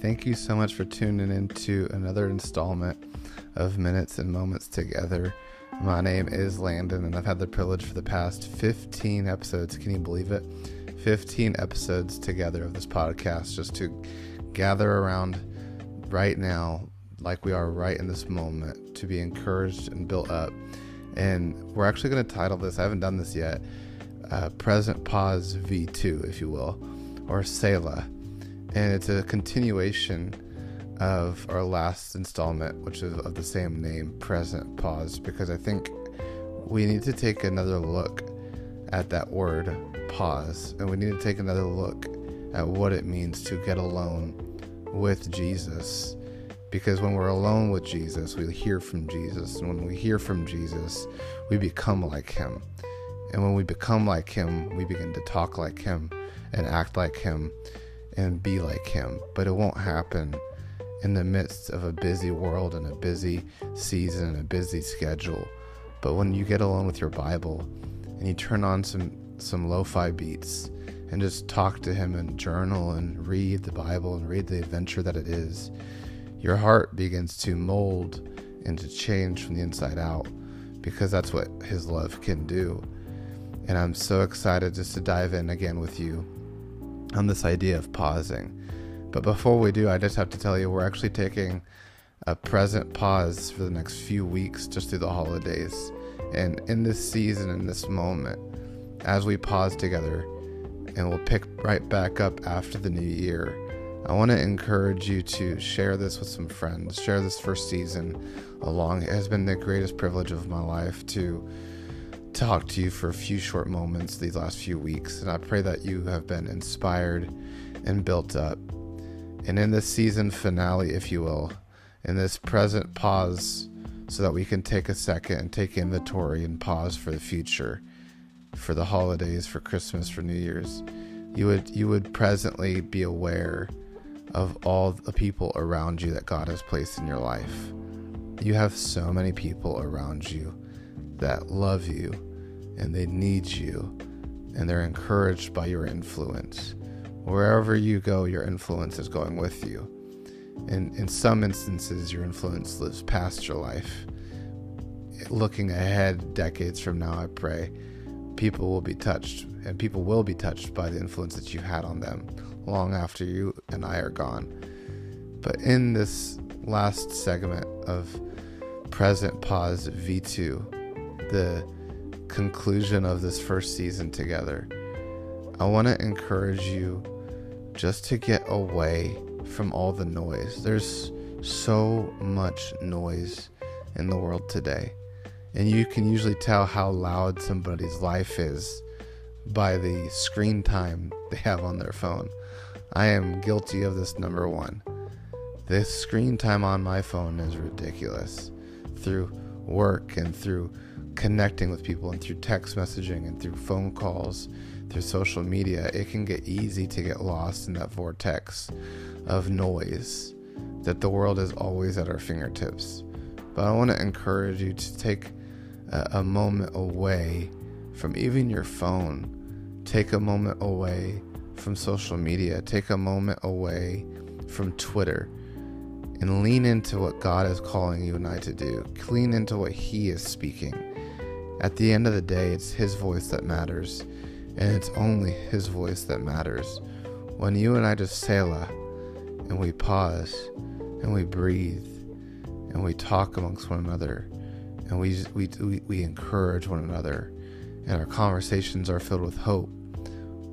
Thank you so much for tuning into another installment of Minutes and Moments Together. My name is Landon, and I've had the privilege for the past 15 episodes. Can you believe it? 15 episodes together of this podcast just to gather around right now, like we are right in this moment, to be encouraged and built up. And we're actually going to title this, I haven't done this yet, uh, Present Pause V2, if you will, or Selah. And it's a continuation of our last installment, which is of the same name, Present Pause, because I think we need to take another look at that word, pause, and we need to take another look at what it means to get alone with Jesus. Because when we're alone with Jesus, we hear from Jesus. And when we hear from Jesus, we become like him. And when we become like him, we begin to talk like him and act like him and be like him. But it won't happen in the midst of a busy world and a busy season and a busy schedule. But when you get alone with your Bible and you turn on some some lo-fi beats and just talk to him and journal and read the Bible and read the adventure that it is, your heart begins to mold and to change from the inside out because that's what his love can do. And I'm so excited just to dive in again with you on this idea of pausing. But before we do, I just have to tell you we're actually taking a present pause for the next few weeks just through the holidays. And in this season, in this moment, as we pause together and we'll pick right back up after the new year, I want to encourage you to share this with some friends. Share this first season along. It has been the greatest privilege of my life to talk to you for a few short moments these last few weeks. And I pray that you have been inspired and built up. And in this season finale, if you will, in this present pause, so that we can take a second and take inventory and pause for the future, for the holidays, for Christmas, for New Year's, you would you would presently be aware of all the people around you that God has placed in your life. You have so many people around you that love you and they need you and they're encouraged by your influence. Wherever you go, your influence is going with you. And in some instances, your influence lives past your life. Looking ahead decades from now, I pray people will be touched and people will be touched by the influence that you had on them long after you and I are gone. But in this last segment of Present Pause V2, the conclusion of this first season together, I want to encourage you just to get away from all the noise. There's so much noise in the world today. And you can usually tell how loud somebody's life is by the screen time they have on their phone. I am guilty of this number one. This screen time on my phone is ridiculous. Through work and through connecting with people and through text messaging and through phone calls, through social media, it can get easy to get lost in that vortex of noise that the world is always at our fingertips. But I want to encourage you to take a, a moment away from even your phone. Take a moment away from social media. Take a moment away from Twitter and lean into what God is calling you and I to do. Lean into what He is speaking. At the end of the day, it's His voice that matters, and it's only His voice that matters. When you and I just Selah and we pause and we breathe and we talk amongst one another and we, we, we, we encourage one another and our conversations are filled with hope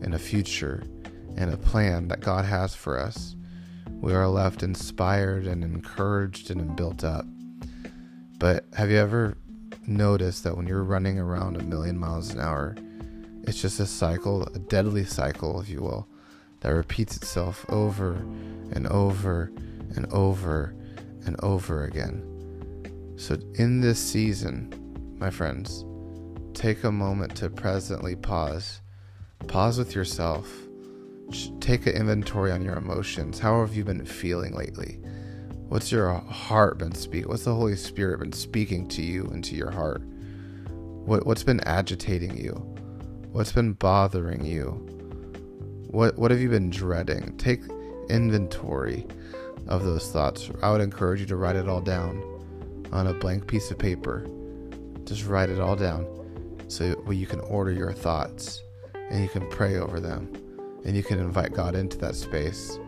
and a future and a plan that God has for us, we are left inspired and encouraged and built up. But have you ever noticed that when you're running around a million miles an hour, it's just a cycle, a deadly cycle, if you will, that repeats itself over and over and over and over again. So, in this season, my friends, take a moment to presently pause. Pause with yourself take an inventory on your emotions. How have you been feeling lately? What's your heart been speaking? What's the Holy Spirit been speaking to you into your heart? What what's been agitating you? What's been bothering you? What what have you been dreading? Take inventory of those thoughts. I would encourage you to write it all down on a blank piece of paper. Just write it all down so you can order your thoughts and you can pray over them and you can invite God into that space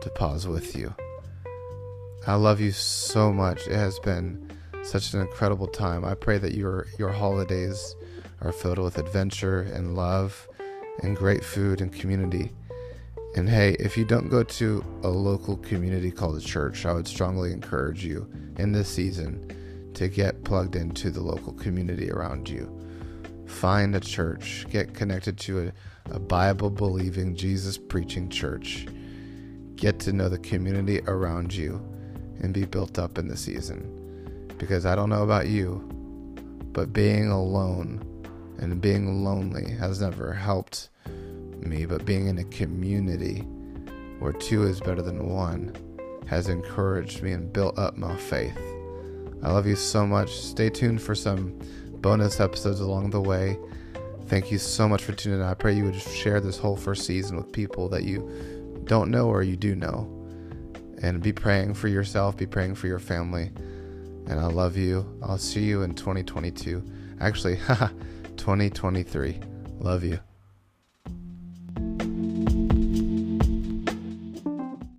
to pause with you. I love you so much. It has been such an incredible time. I pray that your your holidays are filled with adventure and love and great food and community. And hey, if you don't go to a local community called a church, I would strongly encourage you in this season to get plugged into the local community around you. Find a church, get connected to a, a Bible believing, Jesus preaching church. Get to know the community around you and be built up in the season. Because I don't know about you, but being alone and being lonely has never helped me, but being in a community where two is better than one has encouraged me and built up my faith. I love you so much. Stay tuned for some bonus episodes along the way. Thank you so much for tuning in. I pray you would share this whole first season with people that you don't know or you do know. And be praying for yourself, be praying for your family. And I love you. I'll see you in 2022. Actually, 2023. Love you.